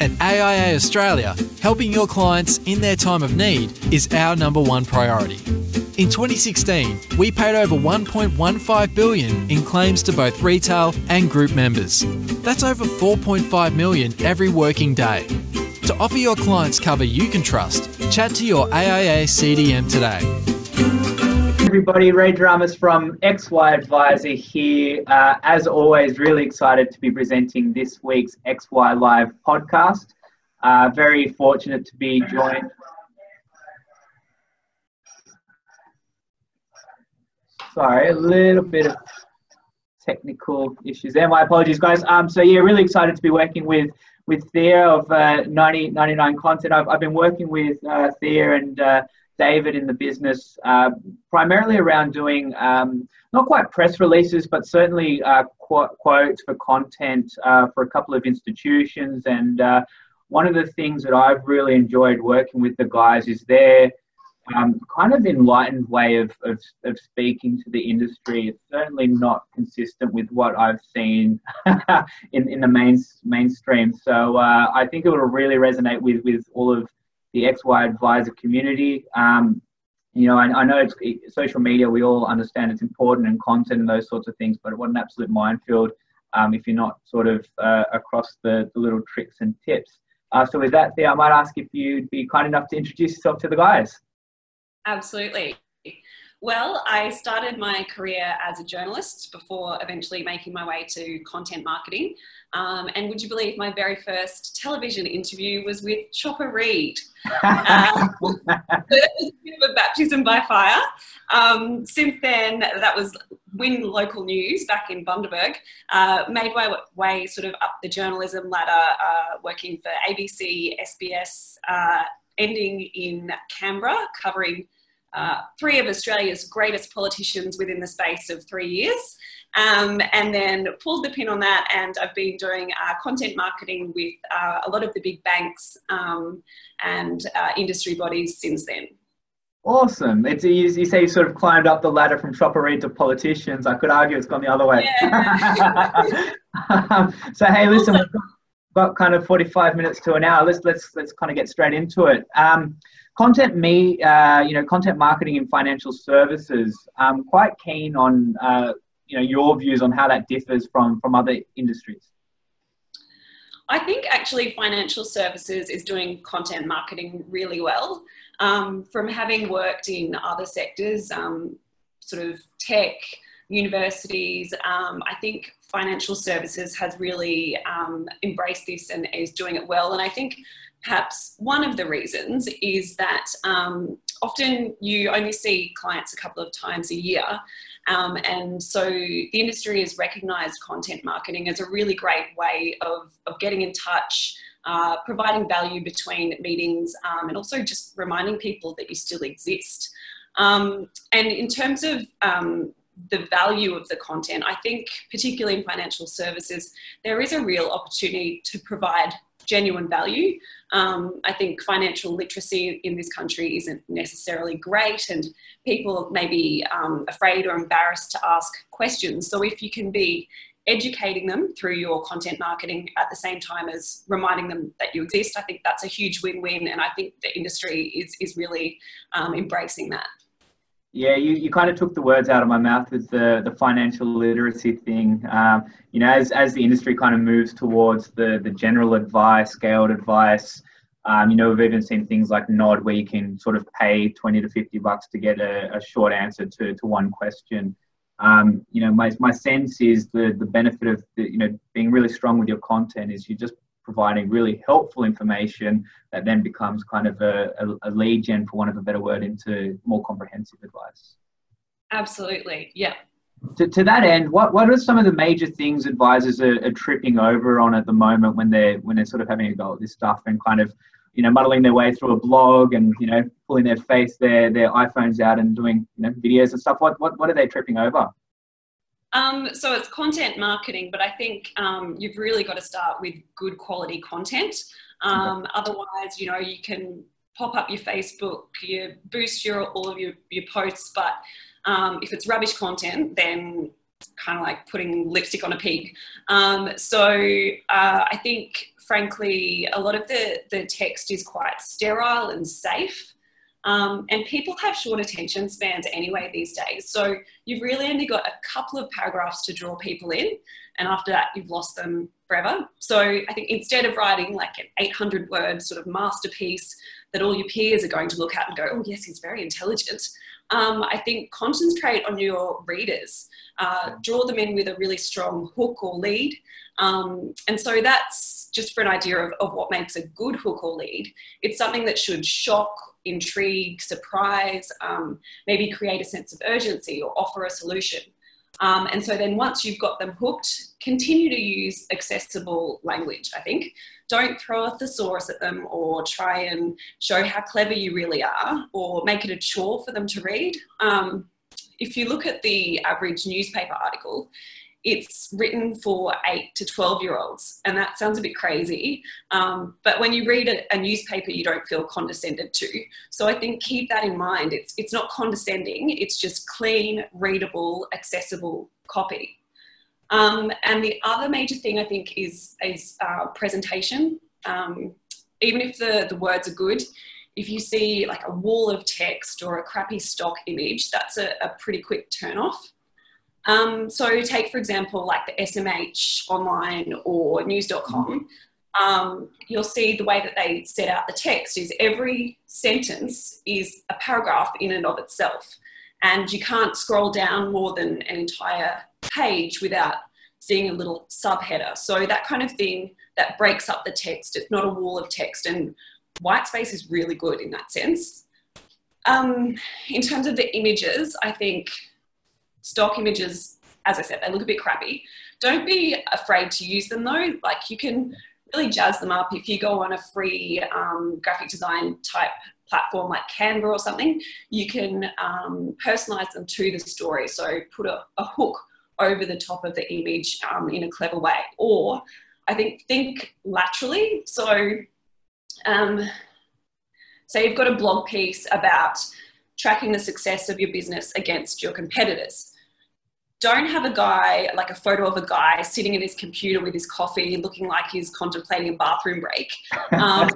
At AIA Australia, helping your clients in their time of need is our number one priority. In 2016, we paid over 1.15 billion in claims to both retail and group members. That's over 4.5 million every working day. To offer your clients cover you can trust, chat to your AIA CDM today. Everybody, Ray Dramas from XY Advisor here. Uh, as always, really excited to be presenting this week's XY Live podcast. Uh, very fortunate to be joined. Sorry, a little bit of technical issues there. My apologies, guys. Um, so yeah, really excited to be working with with Thea of uh, 90, 99 Content. I've, I've been working with uh, Thea and uh, David in the business, uh, primarily around doing um, not quite press releases, but certainly uh, qu- quotes for content uh, for a couple of institutions. And uh, one of the things that I've really enjoyed working with the guys is their um, kind of enlightened way of, of, of, speaking to the industry. It's certainly not consistent with what I've seen in, in the main, mainstream. So uh, I think it will really resonate with, with all of the XY advisor community. Um, you know, I, I know it's social media, we all understand it's important and content and those sorts of things, but what an absolute minefield um, if you're not sort of uh, across the, the, little tricks and tips. Uh, so with that, Thea, I might ask if you'd be kind enough to introduce yourself to the guys. Absolutely. Well, I started my career as a journalist before eventually making my way to content marketing. Um, and would you believe my very first television interview was with Chopper Read? Um, it was a bit of a baptism by fire. Um, since then, that was Win Local News back in Bundaberg. Uh, made my way sort of up the journalism ladder, uh, working for ABC, SBS, uh, ending in Canberra, covering uh, three of Australia's greatest politicians within the space of three years. Um, and then pulled the pin on that, and I've been doing uh, content marketing with uh, a lot of the big banks um, and uh, industry bodies since then. Awesome. It's you, you say you sort of climbed up the ladder from Chopper Read to politicians. I could argue it's gone the other way. Yeah. um, so hey, listen, awesome. we've got kind of 45 minutes to an hour. Let's let's let's kind of get straight into it. Um, content me uh, you know content marketing in financial services i'm quite keen on uh, you know your views on how that differs from from other industries. I think actually financial services is doing content marketing really well. Um, from having worked in other sectors um, sort of tech universities um, i think financial services has really um, embraced this and is doing it well. And i think perhaps one of the reasons is that um, often you only see clients a couple of times a year. Um, and so the industry has recognized content marketing as a really great way of, of getting in touch, uh, providing value between meetings, um, and also just reminding people that you still exist. Um, and in terms of um, the value of the content, I think, particularly in financial services, there is a real opportunity to provide genuine value. Um, I think financial literacy in this country isn't necessarily great, and people may be um, afraid or embarrassed to ask questions. So, if you can be educating them through your content marketing at the same time as reminding them that you exist, I think that's a huge win win, and I think the industry is, is really um, embracing that. Yeah, you, you kind of took the words out of my mouth with the, the financial literacy thing. Um, you know, as, as the industry kind of moves towards the, the general advice, scaled advice, um, you know, we've even seen things like Nod where you can sort of pay 20 to 50 bucks to get a, a short answer to, to one question. Um, you know, my, my sense is the, the benefit of, the, you know, being really strong with your content is you just providing really helpful information that then becomes kind of a, a, a lead gen, for want of a better word, into more comprehensive advice. Absolutely, yeah. To, to that end, what, what are some of the major things advisors are, are, tripping over on at the moment when they're when they're sort of having a go at this stuff and kind of you know muddling their way through a blog and you know pulling their face their their iPhones out and doing you know videos and stuff? What what what are they tripping over? Um, so it's content marketing, but I think um, you've really got to start with good quality content. Um, okay. Otherwise, you know, you can pop up your Facebook, you boost your all of your, your posts, but um, if it's rubbish content, then it's kind of like putting lipstick on a pig. Um, so uh, I think frankly, a lot of the, the text is quite sterile and safe. Um, and people have short attention spans anyway these days. So you've really only got a couple of paragraphs to draw people in. And after that, you've lost them forever. So I think instead of writing like an 800 word sort of masterpiece that all your peers are going to look at and go, oh, yes, he's very intelligent, um, I think concentrate on your readers. Uh, draw them in with a really strong hook or lead. Um, and so that's just for an idea of, of what makes a good hook or lead. It's something that should shock, intrigue, surprise, um, maybe create a sense of urgency or offer a solution. Um, and so then once you've got them hooked, continue to use accessible language, I think. Don't throw a thesaurus at them or try and show how clever you really are or make it a chore for them to read. Um, if you look at the average newspaper article, it's written for eight to 12 year olds. And that sounds a bit crazy. Um, but when you read a, a, newspaper, you don't feel condescended to. So I think keep that in mind. It's, it's not condescending, it's just clean, readable, accessible copy. Um, and the other major thing I think is, is uh, presentation. Um, even if the, the words are good, if you see like a wall of text or a crappy stock image, that's a, a pretty quick turn off. Um, so take, for example, like the SMH online or news.com. Um, you'll see the way that they set out the text is every sentence is a paragraph in and of itself. And you can't scroll down more than an entire page without seeing a little subheader. So that kind of thing that breaks up the text. It's not a wall of text. And white space is really good in that sense. Um, in terms of the images, I think stock images, as I said, they look a bit crappy. Don't be afraid to use them though. Like you can really jazz them up if you go on a free um, graphic design type platform like Canva or something. You can um, personalize them to the story. So put a, a hook over the top of the image um, in a clever way. Or I think think laterally. So um, say you've got a blog piece about tracking the success of your business against your competitors don't have a guy, like a photo of a guy sitting at his computer with his coffee, looking like he's contemplating a bathroom break. Um,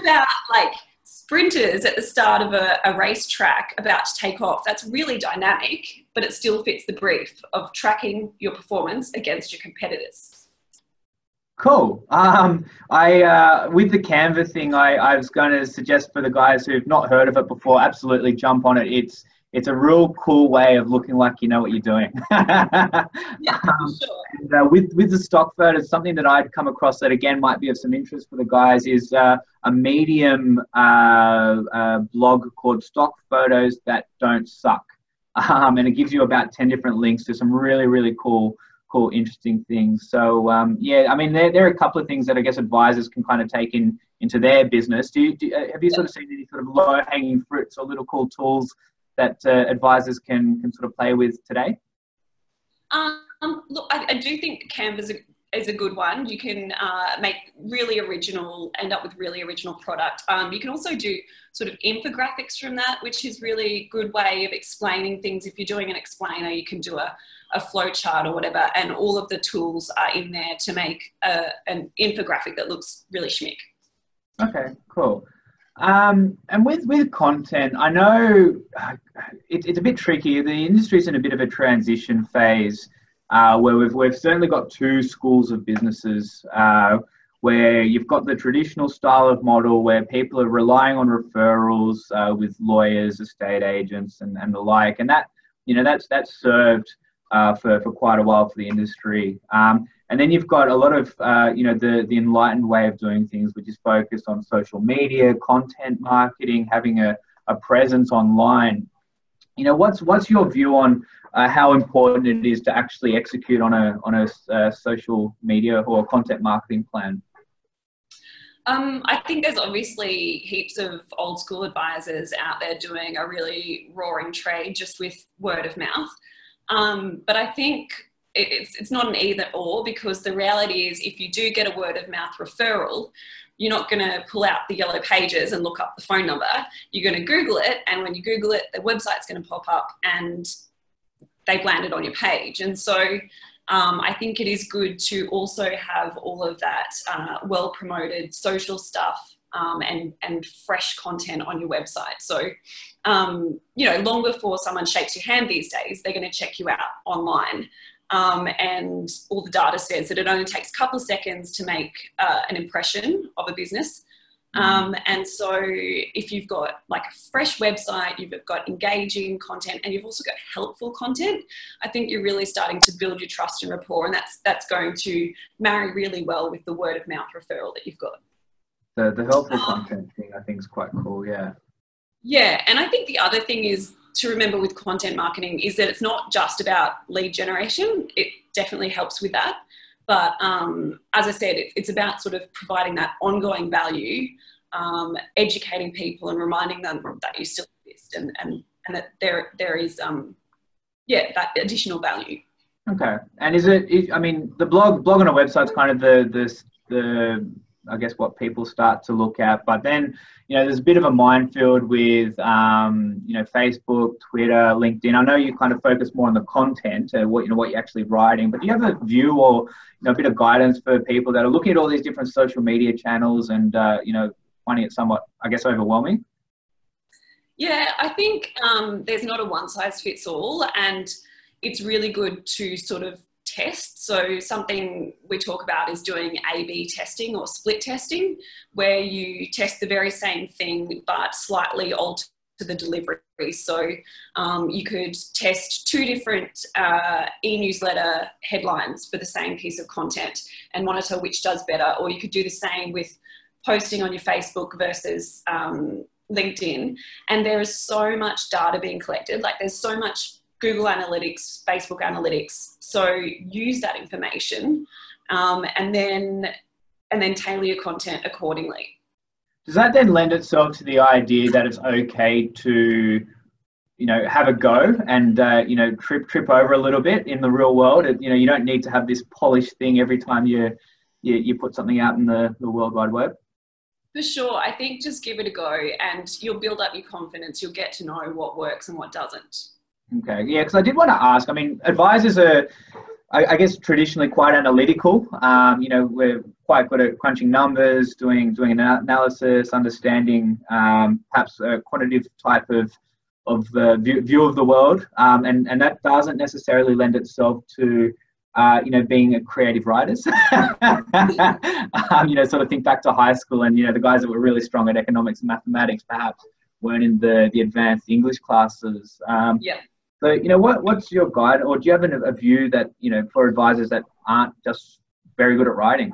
about like sprinters at the start of a, a racetrack about to take off. That's really dynamic, but it still fits the brief of tracking your performance against your competitors. Cool. Um, I uh, with the Canva thing, I, I was going to suggest for the guys who've not heard of it before, absolutely jump on it. It's it's a real cool way of looking like you know what you're doing. yeah, um, sure. and, uh, with with the stock photos, something that I'd come across that again might be of some interest for the guys is uh, a Medium uh, uh blog called Stock Photos That Don't Suck, um, and it gives you about ten different links to some really really cool cool interesting things. So um, yeah, I mean there, there are a couple of things that I guess advisors can kind of take in into their business. Do you, do, have you sort of seen any sort of low hanging fruits or little cool tools that uh, advisors can can sort of play with today? Um, look, I, I, do think Canva is a, is a good one. You can uh, make really original, end up with really original product. Um, you can also do sort of infographics from that, which is really good way of explaining things. If you're doing an explainer, you can do a, a flow chart or whatever, and all of the tools are in there to make a, an infographic that looks really schmick. Okay, cool. Um, and with with content, I know it, it's a bit tricky. The industry's in a bit of a transition phase uh, where we've we've certainly got two schools of businesses. Uh, where you've got the traditional style of model where people are relying on referrals uh, with lawyers, estate agents, and, and the like, and that you know that's that's served uh, for for quite a while for the industry. Um, and then you've got a lot of, uh, you know, the, the enlightened way of doing things, which is focused on social media, content marketing, having a, a presence online. You know, what's what's your view on uh, how important it is to actually execute on a on a uh, social media or content marketing plan? Um, I think there's obviously heaps of old school advisors out there doing a really roaring trade just with word of mouth. Um, but I think it's, it's not an either or because the reality is if you do get a word of mouth referral, you're not going to pull out the yellow pages and look up the phone number. You're going to Google it, and when you Google it, the website's going to pop up and they've landed on your page. And so um, I think it is good to also have all of that uh, well promoted social stuff um, and, and fresh content on your website. So, um, you know, long before someone shakes your hand these days, they're going to check you out online. Um, and all the data says that it only takes a couple of seconds to make uh, an impression of a business. Mm-hmm. Um, and so, if you've got like a fresh website, you've got engaging content, and you've also got helpful content, I think you're really starting to build your trust and rapport, and that's that's going to marry really well with the word of mouth referral that you've got. The the helpful um, content thing, I think, is quite cool. Yeah. Yeah, and I think the other thing is to remember with content marketing is that it's not just about lead generation. It definitely helps with that. But um, as I said, it, it's about sort of providing that ongoing value, um, educating people and reminding them that you still exist and, and, and that there, there is, um, yeah, that additional value. Okay. And is it, is, I mean, the blog, blog on a website is kind of the, the, the I guess what people start to look at. But then, you know, there's a bit of a minefield with, um, you know, Facebook, Twitter, LinkedIn. I know you kind of focus more on the content, uh, what you know, what you're actually writing. But do you have a view or you know, a bit of guidance for people that are looking at all these different social media channels and uh, you know, finding it somewhat, I guess, overwhelming? Yeah, I think um, there's not a one size fits all, and it's really good to sort of test. So, something we talk about is doing A B testing or split testing, where you test the very same thing but slightly alter the delivery. So, um, you could test two different uh, e newsletter headlines for the same piece of content and monitor which does better, or you could do the same with posting on your Facebook versus um, LinkedIn. And there is so much data being collected, like, there's so much Google Analytics, Facebook Analytics. So use that information, um, and then and then tailor your content accordingly. Does that then lend itself to the idea that it's okay to, you know, have a go and uh, you know trip trip over a little bit in the real world? You know, you don't need to have this polished thing every time you you, you put something out in the, the World Wide Web. For sure. I think just give it a go and you'll build up your confidence. You'll get to know what works and what doesn't. Okay, yeah, because I did want to ask. I mean, advisors are, I, I guess, traditionally quite analytical. Um, you know, we're quite good at crunching numbers, doing doing an analysis, understanding um, perhaps a quantitative type of of the view, view of the world, um, and and that doesn't necessarily lend itself to uh, you know, being a creative writers. um, you know, sort of think back to high school and, you know, the guys that were really strong at economics and mathematics perhaps weren't in the, the advanced English classes. Um, yeah. So, you know, what, what's your guide, or do you have a, view that, you know, for advisors that aren't just very good at writing?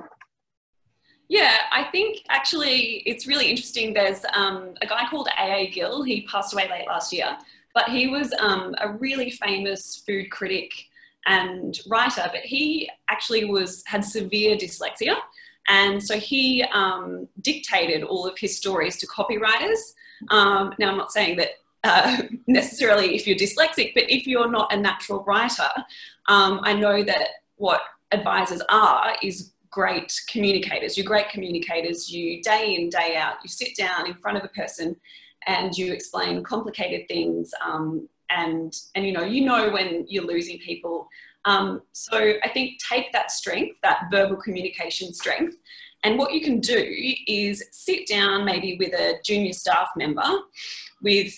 Yeah, I think actually it's really interesting. There's um, a guy called A.A. Gill. He passed away late last year, but he was um, a really famous food critic and writer. But he actually was had severe dyslexia, and so he um, dictated all of his stories to copywriters. Um, now, I'm not saying that uh, necessarily if you're dyslexic, but if you're not a natural writer, um, I know that what advisors are is great communicators. You're great communicators. You day in, day out, you sit down in front of a person and you explain complicated things. Um, and, and you know, you know when you're losing people. Um, so I think take that strength, that verbal communication strength, and what you can do is sit down maybe with a junior staff member with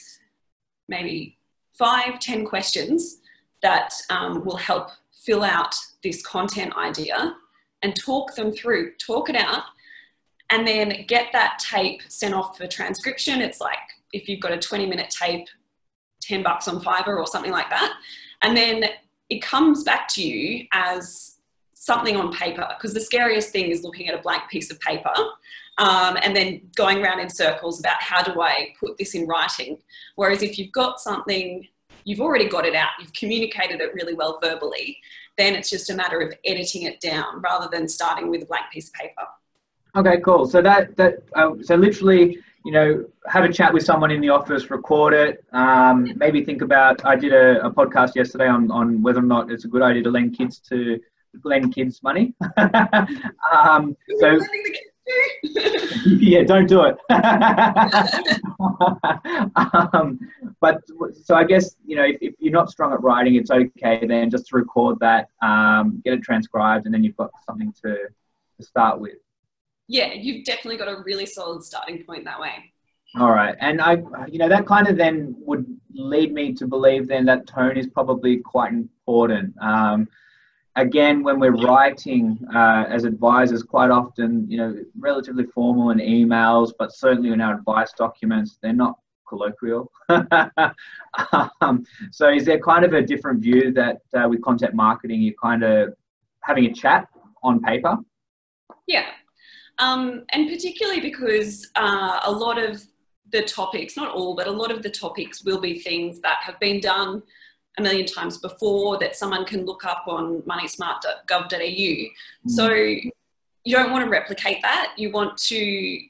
maybe five, ten questions that um, will help fill out this content idea and talk them through, talk it out, and then get that tape sent off for transcription. It's like if you've got a 20 minute tape, 10 bucks on Fiverr or something like that. And then it comes back to you as something on paper because the scariest thing is looking at a blank piece of paper um, and then going around in circles about how do I put this in writing. Whereas if you've got something, you've already got it out, you've communicated it really well verbally, then it's just a matter of editing it down rather than starting with a blank piece of paper. Okay, cool. So that that uh, so literally, you know, have a chat with someone in the office, record it. Um, maybe think about. I did a, a podcast yesterday on on whether or not it's a good idea to lend kids to lend kids money. um, so yeah, don't do it. um, but so I guess you know if, if, you're not strong at writing, it's okay then just to record that, um, get it transcribed, and then you've got something to, to start with. Yeah, you've definitely got a really solid starting point that way. All right, and I, you know, that kind of then would lead me to believe then that tone is probably quite important. Um, again, when we're writing uh, as advisors, quite often, you know, relatively formal in emails, but certainly in our advice documents, they're not colloquial. um, so, is there kind of a different view that uh, with content marketing, you're kind of having a chat on paper? Yeah. Um, and particularly because uh, a lot of the topics, not all, but a lot of the topics will be things that have been done a million times before that someone can look up on moneysmart.gov.au. Mm. So you don't want to replicate that. You want to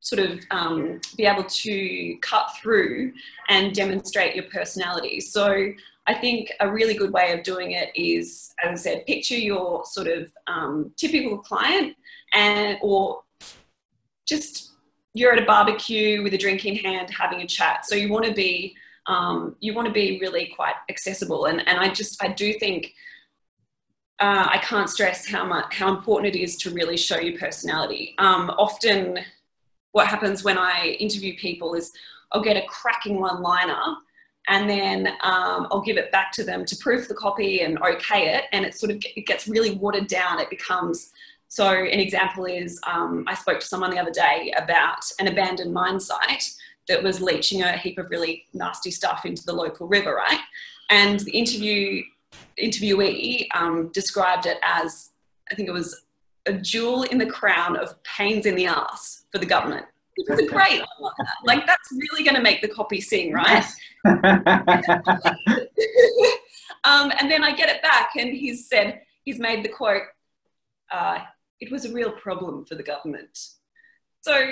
sort of um, be able to cut through and demonstrate your personality. So I think a really good way of doing it is, as I said, picture your sort of um, typical client and or just you're at a barbecue with a drink in hand having a chat. So you want to be um, you want to be really quite accessible. And, and I just, I do think uh, I can't stress how much, how important it is to really show your personality. Um, often what happens when I interview people is I'll get a cracking one liner and then um, I'll give it back to them to proof the copy and okay it. And it sort of it gets really watered down. It becomes so. An example is um, I spoke to someone the other day about an abandoned mine site, that was leaching a heap of really nasty stuff into the local river, right? And the interview interviewee um, described it as, I think it was a jewel in the crown of pains in the ass for the government. It was a great, like that's really going to make the copy sing, right? um, and then I get it back, and he's said he's made the quote. Uh, it was a real problem for the government. So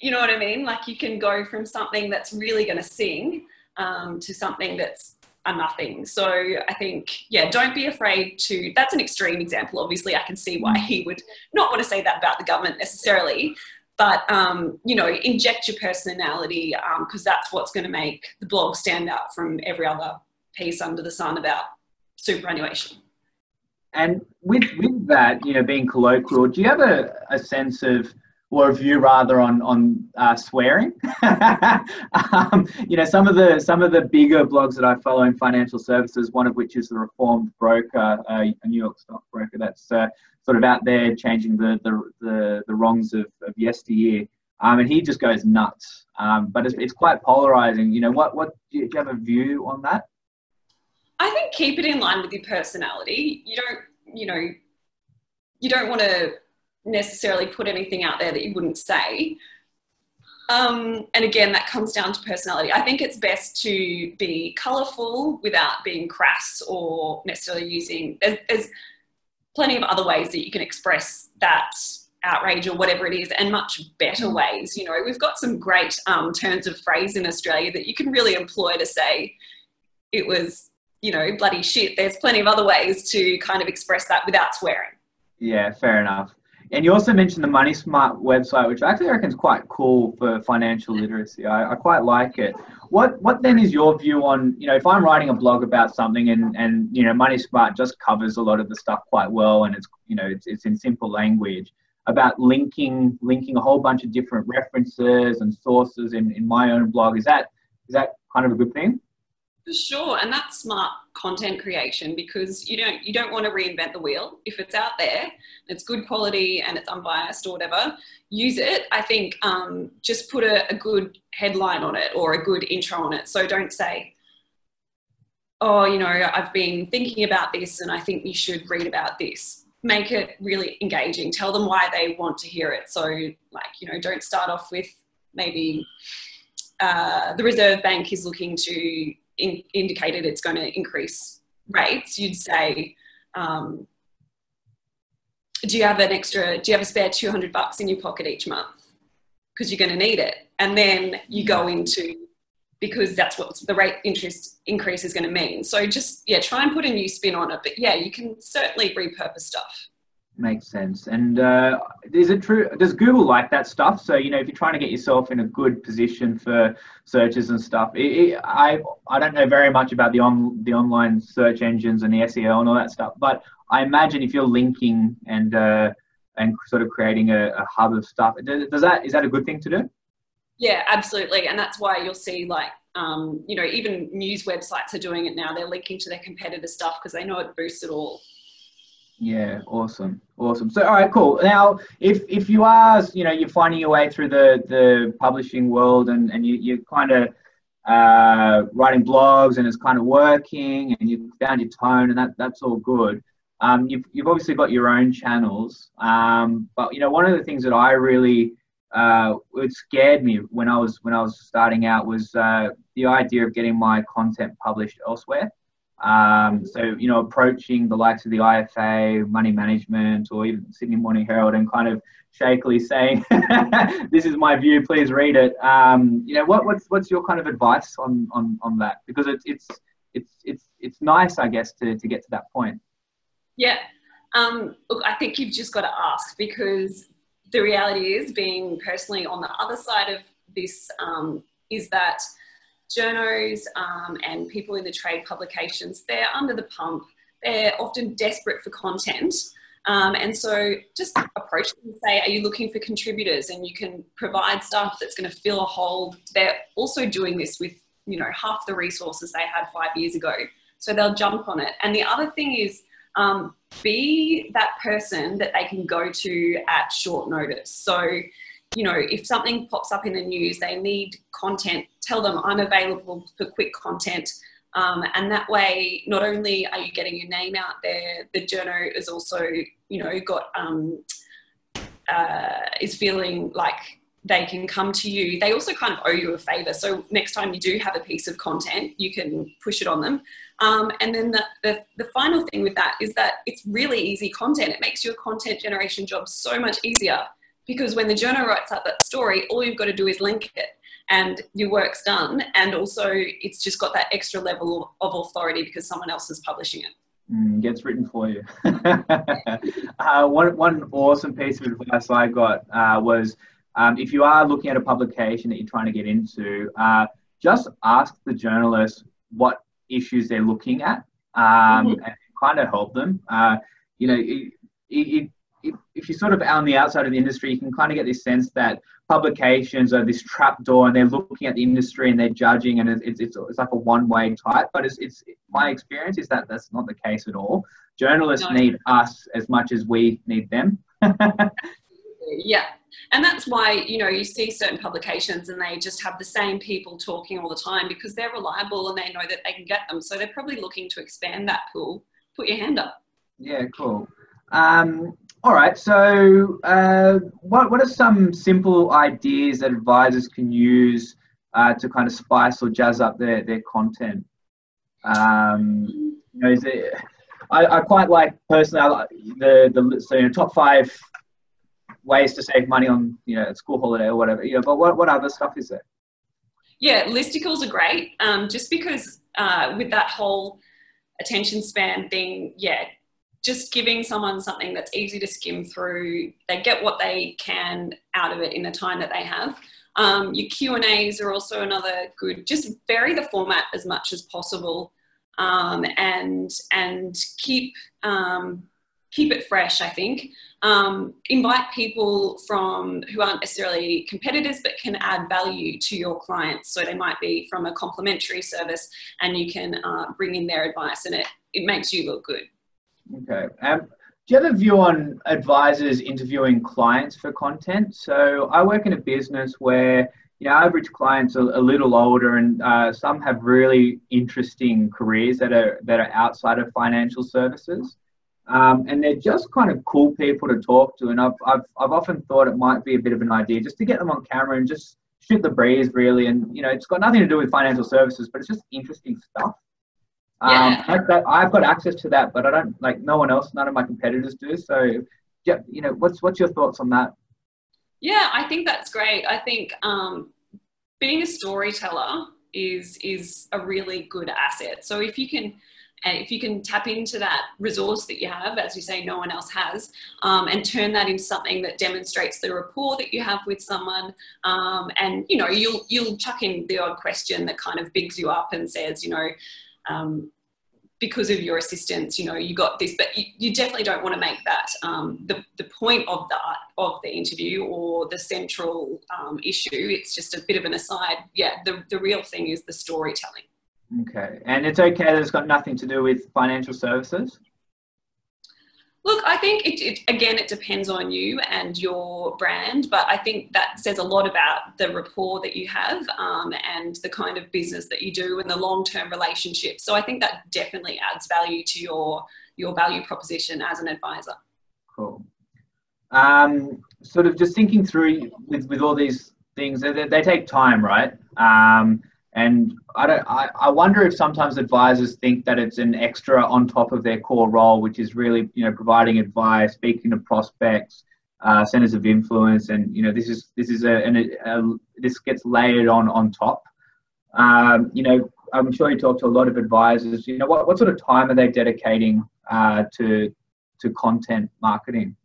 you know what I mean? Like you can go from something that's really going to sing um, to something that's a nothing. So I think, yeah, don't be afraid to. That's an extreme example. Obviously, I can see why he would not want to say that about the government necessarily. But um, you know, inject your personality because um, that's what's going to make the blog stand out from every other piece under the sun about superannuation. And with with that, you know, being colloquial, do you have a, a sense of or a view rather on on uh, swearing. um, you know, some of the some of the bigger blogs that I follow in financial services, one of which is the Reformed Broker, uh, a New York stock broker that's uh, sort of out there changing the the the, the wrongs of, of yesteryear. Um, and he just goes nuts. Um, but it's, it's quite polarizing. You know, what what do you, do you have a view on that? I think keep it in line with your personality. You don't, you know, you don't want to necessarily put anything out there that you wouldn't say. Um, and again, that comes down to personality. I think it's best to be colourful without being crass or necessarily using. There's, there's plenty of other ways that you can express that outrage or whatever it is, and much better ways. You know, we've got some great um, turns of phrase in Australia that you can really employ to say it was, you know, bloody shit. There's plenty of other ways to kind of express that without swearing. Yeah, fair enough. And you also mentioned the Money Smart website, which I actually reckon is quite cool for financial literacy. I, I, quite like it. What what then is your view on you know if I'm writing a blog about something and and you know Money Smart just covers a lot of the stuff quite well and it's you know it's, it's in simple language about linking linking a whole bunch of different references and sources in, in my own blog is that is that kind of a good thing? For sure, and that's smart content creation because you don't you don't want to reinvent the wheel. If it's out there, it's good quality and it's unbiased or whatever, use it. I think um, just put a, a good headline on it or a good intro on it. So don't say, "Oh, you know, I've been thinking about this and I think you should read about this." Make it really engaging. Tell them why they want to hear it. So, like, you know, don't start off with maybe uh, the Reserve Bank is looking to in, indicated it's going to increase rates, you'd say, um, do you have an extra, do you have a spare 200 bucks in your pocket each month? Because you're going to need it. And then you go into, because that's what the rate interest increase is going to mean. So just, yeah, try and put a new spin on it. But yeah, you can certainly repurpose stuff. Makes sense. And uh, is it true? Does Google like that stuff? So you know, if you're trying to get yourself in a good position for searches and stuff, it, it, I I don't know very much about the on the online search engines and the SEO and all that stuff, but I imagine if you're linking and uh, and sort of creating a, a hub of stuff, does that is that a good thing to do? Yeah, absolutely, and that's why you'll see like um, you know even news websites are doing it now. They're linking to their competitor stuff because they know it boosts it all. Yeah, awesome, awesome. So, all right, cool. Now, if if you are, you know, you're finding your way through the the publishing world, and and you you kind of uh, writing blogs, and it's kind of working, and you found your tone, and that that's all good. Um, you've you've obviously got your own channels, um, but you know, one of the things that I really uh, it scared me when I was when I was starting out was uh, the idea of getting my content published elsewhere. Um, so, you know, approaching the likes of the IFA, money management, or even Sydney Morning Herald and kind of shakily saying, this is my view, please read it. Um, you know, what, what's, what's your kind of advice on, on, on that? Because it's, it's, it's, it's, it's nice, I guess, to, to get to that point. Yeah. Um, look, I think you've just got to ask because the reality is being personally on the other side of this um, is that journos um, and people in the trade publications, they're under the pump. They're often desperate for content. Um, and so just approach them and say, are you looking for contributors? And you can provide stuff that's going to fill a hole. They're also doing this with, you know, half the resources they had five years ago. So they'll jump on it. And the other thing is um, be that person that they can go to at short notice. So you know, if something pops up in the news, they need content, tell them I'm available for quick content. Um, and that way, not only are you getting your name out there, the journo is also, you know, got, um, uh, is feeling like they can come to you. They also kind of owe you a favor. So next time you do have a piece of content, you can push it on them. Um, and then the, the, the, final thing with that is that it's really easy content. It makes your content generation job so much easier because when the journal writes up that story, all you've got to do is link it and your work's done. And also, it's just got that extra level of authority because someone else is publishing it. Mm, gets written for you. uh, one, one awesome piece of advice I got uh, was um, if you are looking at a publication that you're trying to get into, uh, just ask the journalist what issues they're looking at um, mm-hmm. and kind of help them. Uh, you know, it, it, if, if you're sort of on the outside of the industry, you can kind of get this sense that publications are this trap door and they're looking at the industry and they're judging and it's, it's, it's like a one-way type. But it's, it's my experience is that that's not the case at all. Journalists no. need us as much as we need them. yeah. And that's why, you know, you see certain publications and they just have the same people talking all the time because they're reliable and they know that they can get them. So they're probably looking to expand that pool. Put your hand up. Yeah, cool. Um, all right. So, uh, what what are some simple ideas that advisors can use uh, to kind of spice or jazz up their their content? Um, you know, is it? I, I quite like personally I like the the so you know, top five ways to save money on you know school holiday or whatever. You know, but what what other stuff is there? Yeah, listicles are great. Um, just because uh, with that whole attention span thing, yeah, just giving someone something that's easy to skim through. They get what they can out of it in the time that they have. Um, your Q and A's are also another good. Just vary the format as much as possible, um, and and keep um, keep it fresh. I think um, invite people from who aren't necessarily competitors, but can add value to your clients. So they might be from a complementary service, and you can uh, bring in their advice, and it it makes you look good. Okay. Um, do you have a view on advisors interviewing clients for content? So I work in a business where you know average clients are a little older, and uh, some have really interesting careers that are that are outside of financial services. Um, and they're just kind of cool people to talk to. And I've, I've, I've often thought it might be a bit of an idea just to get them on camera and just shoot the breeze, really. And, you know, it's got nothing to do with financial services, but it's just interesting stuff. Um, yeah. I've got access to that, but I don't like no one else. None of my competitors do. So, yeah, you know, what's what's your thoughts on that? Yeah, I think that's great. I think um, being a storyteller is is a really good asset. So if you can if you can tap into that resource that you have, as you say, no one else has, um, and turn that into something that demonstrates the rapport that you have with someone, um, and you know, you'll you'll chuck in the odd question that kind of bigs you up and says, you know, um, because of your assistance, you know, you got this, but you, you definitely don't want to make that um, the, the point of the of the interview or the central um, issue. It's just a bit of an aside. Yeah, the, the real thing is the storytelling. Okay, and it's okay that it's got nothing to do with financial services. Look, I think it, it, again, it depends on you and your brand, but I think that says a lot about the rapport that you have um, and the kind of business that you do and the long-term relationship. So I think that definitely adds value to your your value proposition as an advisor. Cool. Um, sort of just thinking through with with all these things, they, they take time, right? Um, and I don't. I, I wonder if sometimes advisors think that it's an extra on top of their core role, which is really you know providing advice, speaking to prospects, uh, centers of influence, and you know this is this is a, a, a this gets layered on on top. Um, you know, I'm sure you talk to a lot of advisors. You know, what what sort of time are they dedicating uh, to to content marketing?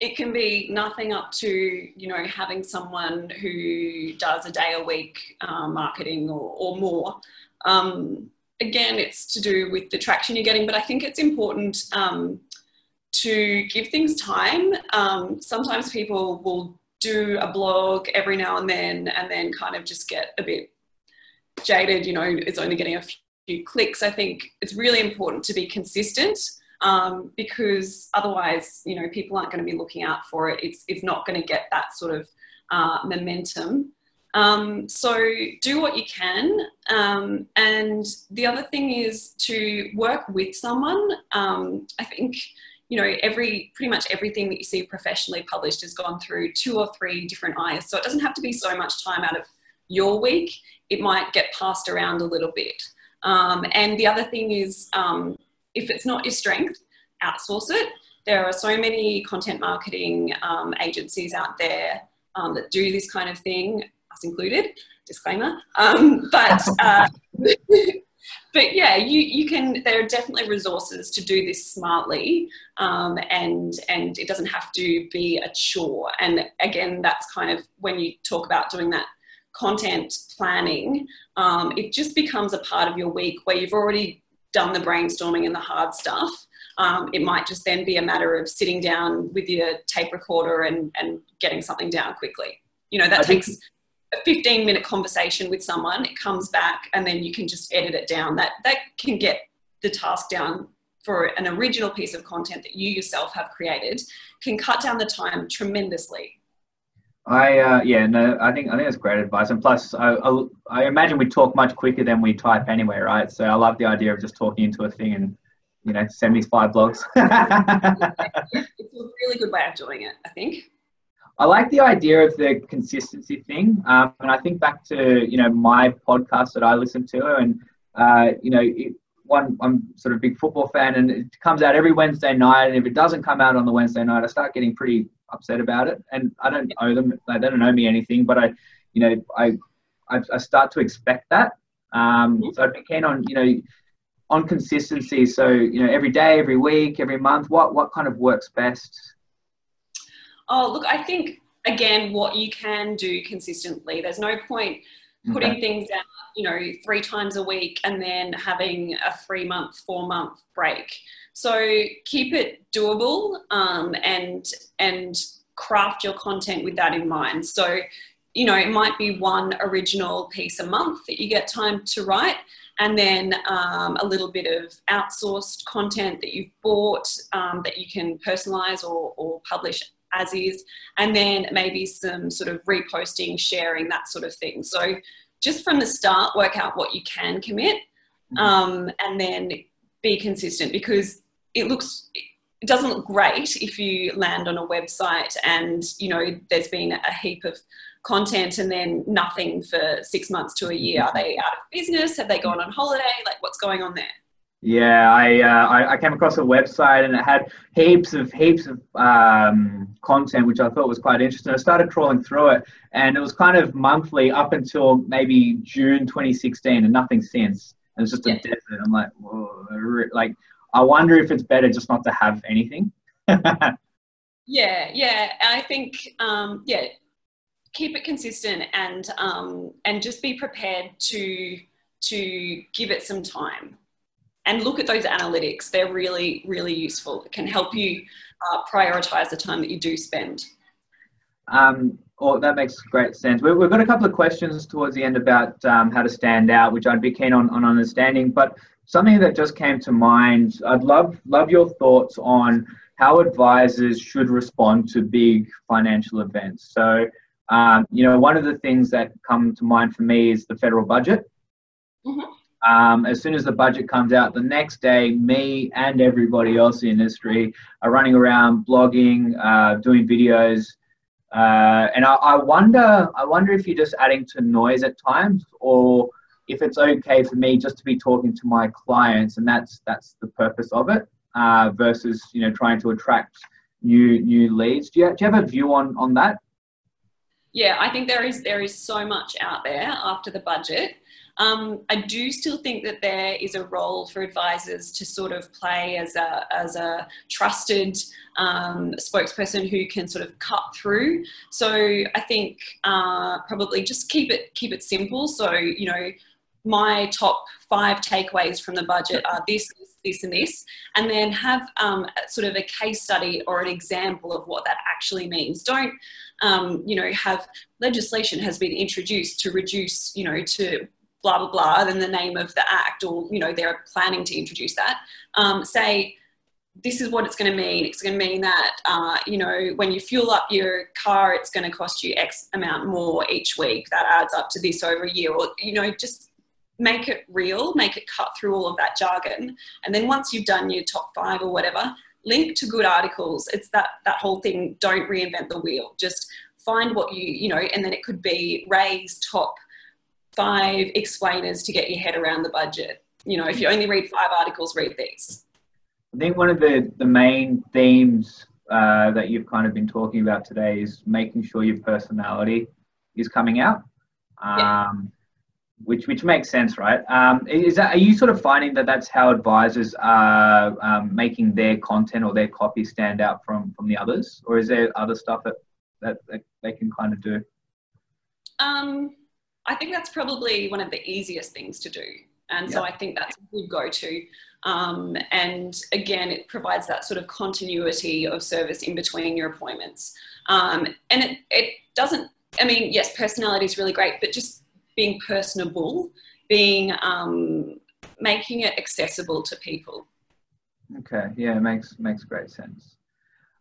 It can be nothing up to you know having someone who does a day a week uh, marketing or, or more. Um, again it's to do with the traction you're getting but i think it's important um, to give things time. Um, sometimes people will do a blog every now and then and then kind of just get a bit jaded you know it's only getting a few clicks. I think it's really important to be consistent um, because otherwise, you know, people aren't going to be looking out for it. It's, it's not going to get that sort of uh, momentum. Um, so do what you can. Um, and the other thing is to work with someone. Um, I think, you know, every pretty much everything that you see professionally published has gone through two or three different eyes. So it doesn't have to be so much time out of your week. It might get passed around a little bit. Um, and the other thing is um, if it's not your strength, outsource it. There are so many content marketing um, agencies out there um, that do this kind of thing, us included, disclaimer. Um, but, uh, but yeah, you, you can, there are definitely resources to do this smartly um, and, and it doesn't have to be a chore. And again, that's kind of when you talk about doing that content planning, um, it just becomes a part of your week where you've already done the brainstorming and the hard stuff. Um, it might just then be a matter of sitting down with your tape recorder and, and getting something down quickly. You know, that I takes a 15 minute conversation with someone, it comes back and then you can just edit it down. That, that can get the task down for an original piece of content that you yourself have created, can cut down the time tremendously. I uh, yeah no I think I think that's great advice and plus I, I, I imagine we talk much quicker than we type anyway right so I love the idea of just talking into a thing and you know send me five blogs. it's a really good way of doing it I think. I like the idea of the consistency thing um, and I think back to you know my podcast that I listen to and uh, you know it, one I'm sort of big football fan and it comes out every Wednesday night and if it doesn't come out on the Wednesday night I start getting pretty upset about it. And I don't owe them; they don't owe me anything. But I, you know, I, I, I start to expect that. Um, so I'd be keen on, you know, on consistency. So you know, every day, every week, every month. What what kind of works best? Oh, look, I think again, what you can do consistently. There's no point putting okay. things out, you know, three times a week and then having a three month, four month break. So keep it doable um, and and craft your content with that in mind. So you know, it might be one original piece a month that you get time to write, and then um, a little bit of outsourced content that you've bought um, that you can personalize or, or publish as is, and then maybe some sort of reposting, sharing, that sort of thing. So just from the start, work out what you can commit mm-hmm. um, and then be consistent because it looks it doesn't look great if you land on a website and you know there's been a heap of content and then nothing for six months to a year. Are they out of business? Have they gone on holiday? Like what's going on there yeah i uh, I, I, came across a website and it had heaps of heaps of um, content which i thought was quite interesting i started trawling through it and it was kind of monthly up until maybe june 2016 and nothing since and it's just a desert. I'm like, Whoa. like I wonder if it's better just not to have anything. yeah, yeah. I think um, yeah, keep it consistent and um, and just be prepared to to give it some time and look at those analytics. They're really really useful. It can help you uh, prioritize the time that you do spend. Um, oh, that makes great sense. We, have got a couple of questions towards the end about um, how to stand out, which I'd be keen on, on understanding. But something that just came to mind, I'd love love your thoughts on how advisors should respond to big financial events. So, um, you know, one of the things that come to mind for me is the federal budget. Mm-hmm. Um, as soon as the budget comes out, the next day, me and everybody else in the industry are running around blogging, uh, doing videos, uh, and I, I, wonder, I wonder if you're just adding to noise at times, or if it's okay for me just to be talking to my clients, and that's that's the purpose of it, uh, versus you know trying to attract new new leads. Do you, do you have a view on on that? Yeah, I think there is there is so much out there after the budget. Um, I do still think that there is a role for advisors to sort of play as a, as a trusted um, spokesperson who can sort of cut through. So I think uh, probably just keep it keep it simple. So you know, my top five takeaways from the budget are this, this, and this, and then have um, sort of a case study or an example of what that actually means. Don't, um, you know, have legislation has been introduced to reduce, you know, to blah blah blah than the name of the act or you know they're planning to introduce that. Um, say this is what it's going to mean. It's going to mean that uh, you know when you fuel up your car it's going to cost you x amount more each week. That adds up to this over a year. Or you know just make it real make it cut through all of that jargon. And then once you've done your top five or whatever link to good articles. It's that that whole thing don't reinvent the wheel. Just find what you you know and then it could be raise top five explainers to get your head around the budget. You know, if you only read five articles, read these. I think one of the, the main themes uh, that you've kind of been talking about today is making sure your personality is coming out, um, yeah. which which makes sense, right? Um, is that are you sort of finding that that's how advisors are um, making their content or their copy stand out from from the others, or is there other stuff that that, that they can kind of do? Um, I think that's probably one of the easiest things to do. And yeah. so I think that's a good go to. Um, and again, it provides that sort of continuity of service in between your appointments. Um, and it, it doesn't, I mean, yes, personality is really great, but just being personable, being, um, making it accessible to people. Okay, yeah, it makes, makes great sense.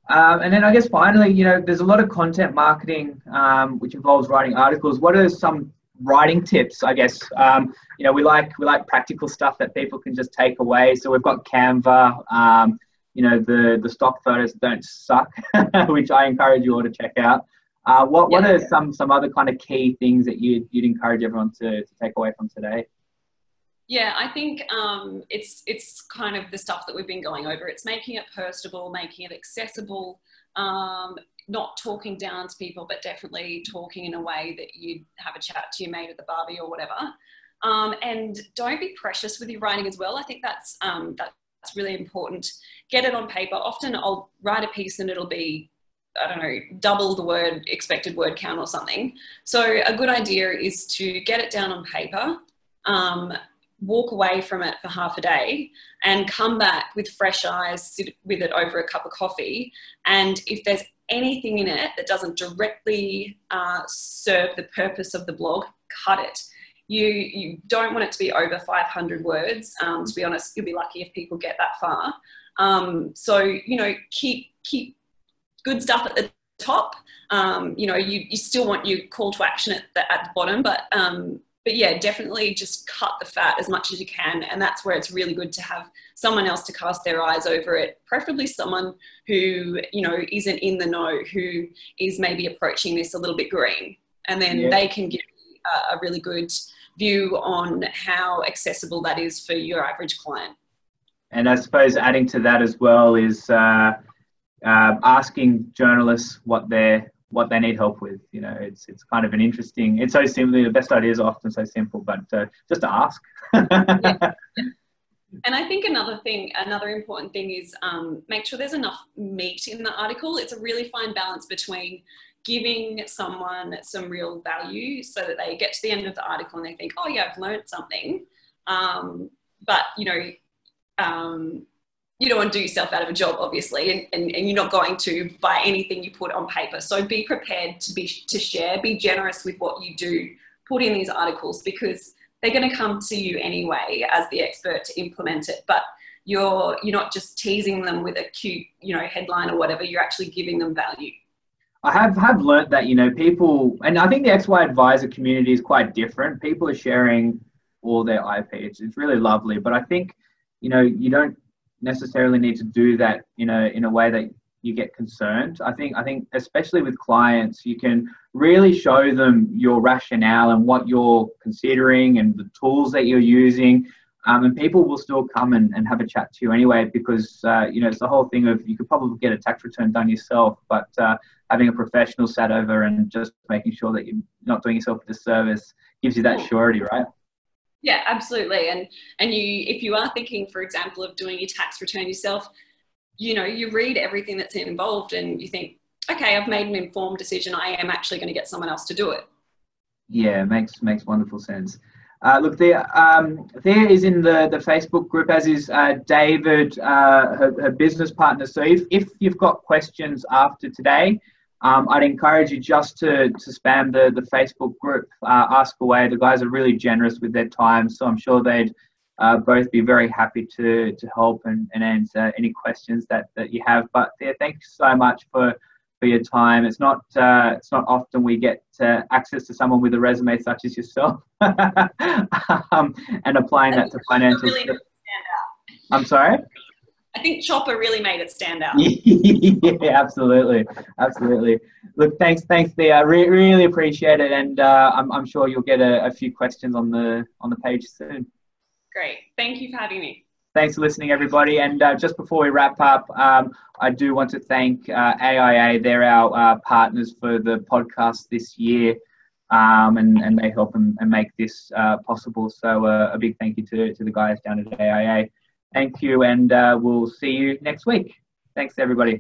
Um, and then I guess finally, you know, there's a lot of content marketing um, which involves writing articles. What are some writing tips, I guess. Um, you know, we like we like practical stuff that people can just take away. So we've got Canva. Um, you know, the the stock photos don't suck, which I encourage you all to check out. Uh, what what yeah. are some some other kind of key things that you'd you'd encourage everyone to, to take away from today? Yeah, I think um, it's it's kind of the stuff that we've been going over. It's making it personable, making it accessible, um, not talking down to people, but definitely talking in a way that you'd have a chat to your mate at the barbie or whatever. Um, and don't be precious with your writing as well. I think that's um, that's really important. Get it on paper. Often I'll write a piece and it'll be I don't know double the word expected word count or something. So a good idea is to get it down on paper. Um, walk away from it for half a day and come back with fresh eyes, sit with it over a cup of coffee. And if there's anything in it that doesn't directly uh, serve the purpose of the blog, cut it. You, you don't want it to be over 500 words. Um, to be honest, you'll be lucky if people get that far. Um, so, you know, keep, keep good stuff at the top. Um, you know, you, you still want your call to action at the, at the bottom, but um, but yeah, definitely just cut the fat as much as you can. And that's where it's really good to have someone else to cast their eyes over it, preferably someone who, you know, isn't in the know, who is maybe approaching this a little bit green. And then yeah. they can give a, a really good view on how accessible that is for your average client. And I suppose adding to that as well is uh, uh, asking journalists what their what they need help with. You know, it's it's kind of an interesting. It's so simple. The best ideas are often so simple, but uh, just to ask. yeah. And I think another thing, another important thing is um, make sure there's enough meat in the article. It's a really fine balance between giving someone some real value so that they get to the end of the article and they think, oh yeah, I've learned something. Um, but you know, um, you don't want to do yourself out of a job, obviously, and, and, and, you're not going to buy anything you put on paper. So be prepared to be to share, be generous with what you do put in these articles because they're going to come to you anyway as the expert to implement it. But you're you're not just teasing them with a cute, you know, headline or whatever. You're actually giving them value. I have have learned that you know people, and I think the XY advisor community is quite different. People are sharing all their IP. It's, it's really lovely, but I think you know you don't necessarily need to do that in a in a way that you get concerned. I think I think especially with clients, you can really show them your rationale and what you're considering and the tools that you're using. Um, and people will still come and, and have a chat to you anyway because uh, you know it's the whole thing of you could probably get a tax return done yourself, but uh, having a professional sat over and just making sure that you're not doing yourself a disservice gives you that surety, right? Yeah, absolutely. And and you if you are thinking, for example, of doing your tax return yourself, you know, you read everything that's involved and you think, okay, I've made an informed decision. I am actually going to get someone else to do it. Yeah, makes makes wonderful sense. Uh, look, there, um, there is in the, the Facebook group, as is uh, David, uh, her, her, business partner. So if, if you've got questions after today, um, I'd encourage you just to, to spam the, the Facebook group, uh, ask away. The guys are really generous with their time, so I'm sure they'd uh, both be very happy to, to help and, and answer any questions that, that you have. But yeah, thanks so much for, for your time. It's not uh, it's not often we get access to someone with a resume such as yourself um, and applying that to financial. Really I'm sorry. I think Chopper Read made it stand out. yeah, absolutely, absolutely. Look, thanks, thanks, Thea. Re- really appreciate it, and uh, I'm, I'm sure you'll get a, a, few questions on the on the page soon. Great, thank you for having me. Thanks for listening, everybody. And uh, just before we wrap up, um, I do want to thank uh, AIA. They're our uh, partners for the podcast this year. Um, and, and they help and, and make this uh, possible. So uh, a big thank you to, to the guys down at AIA. Thank you, and uh, we'll see you next week. Thanks, everybody.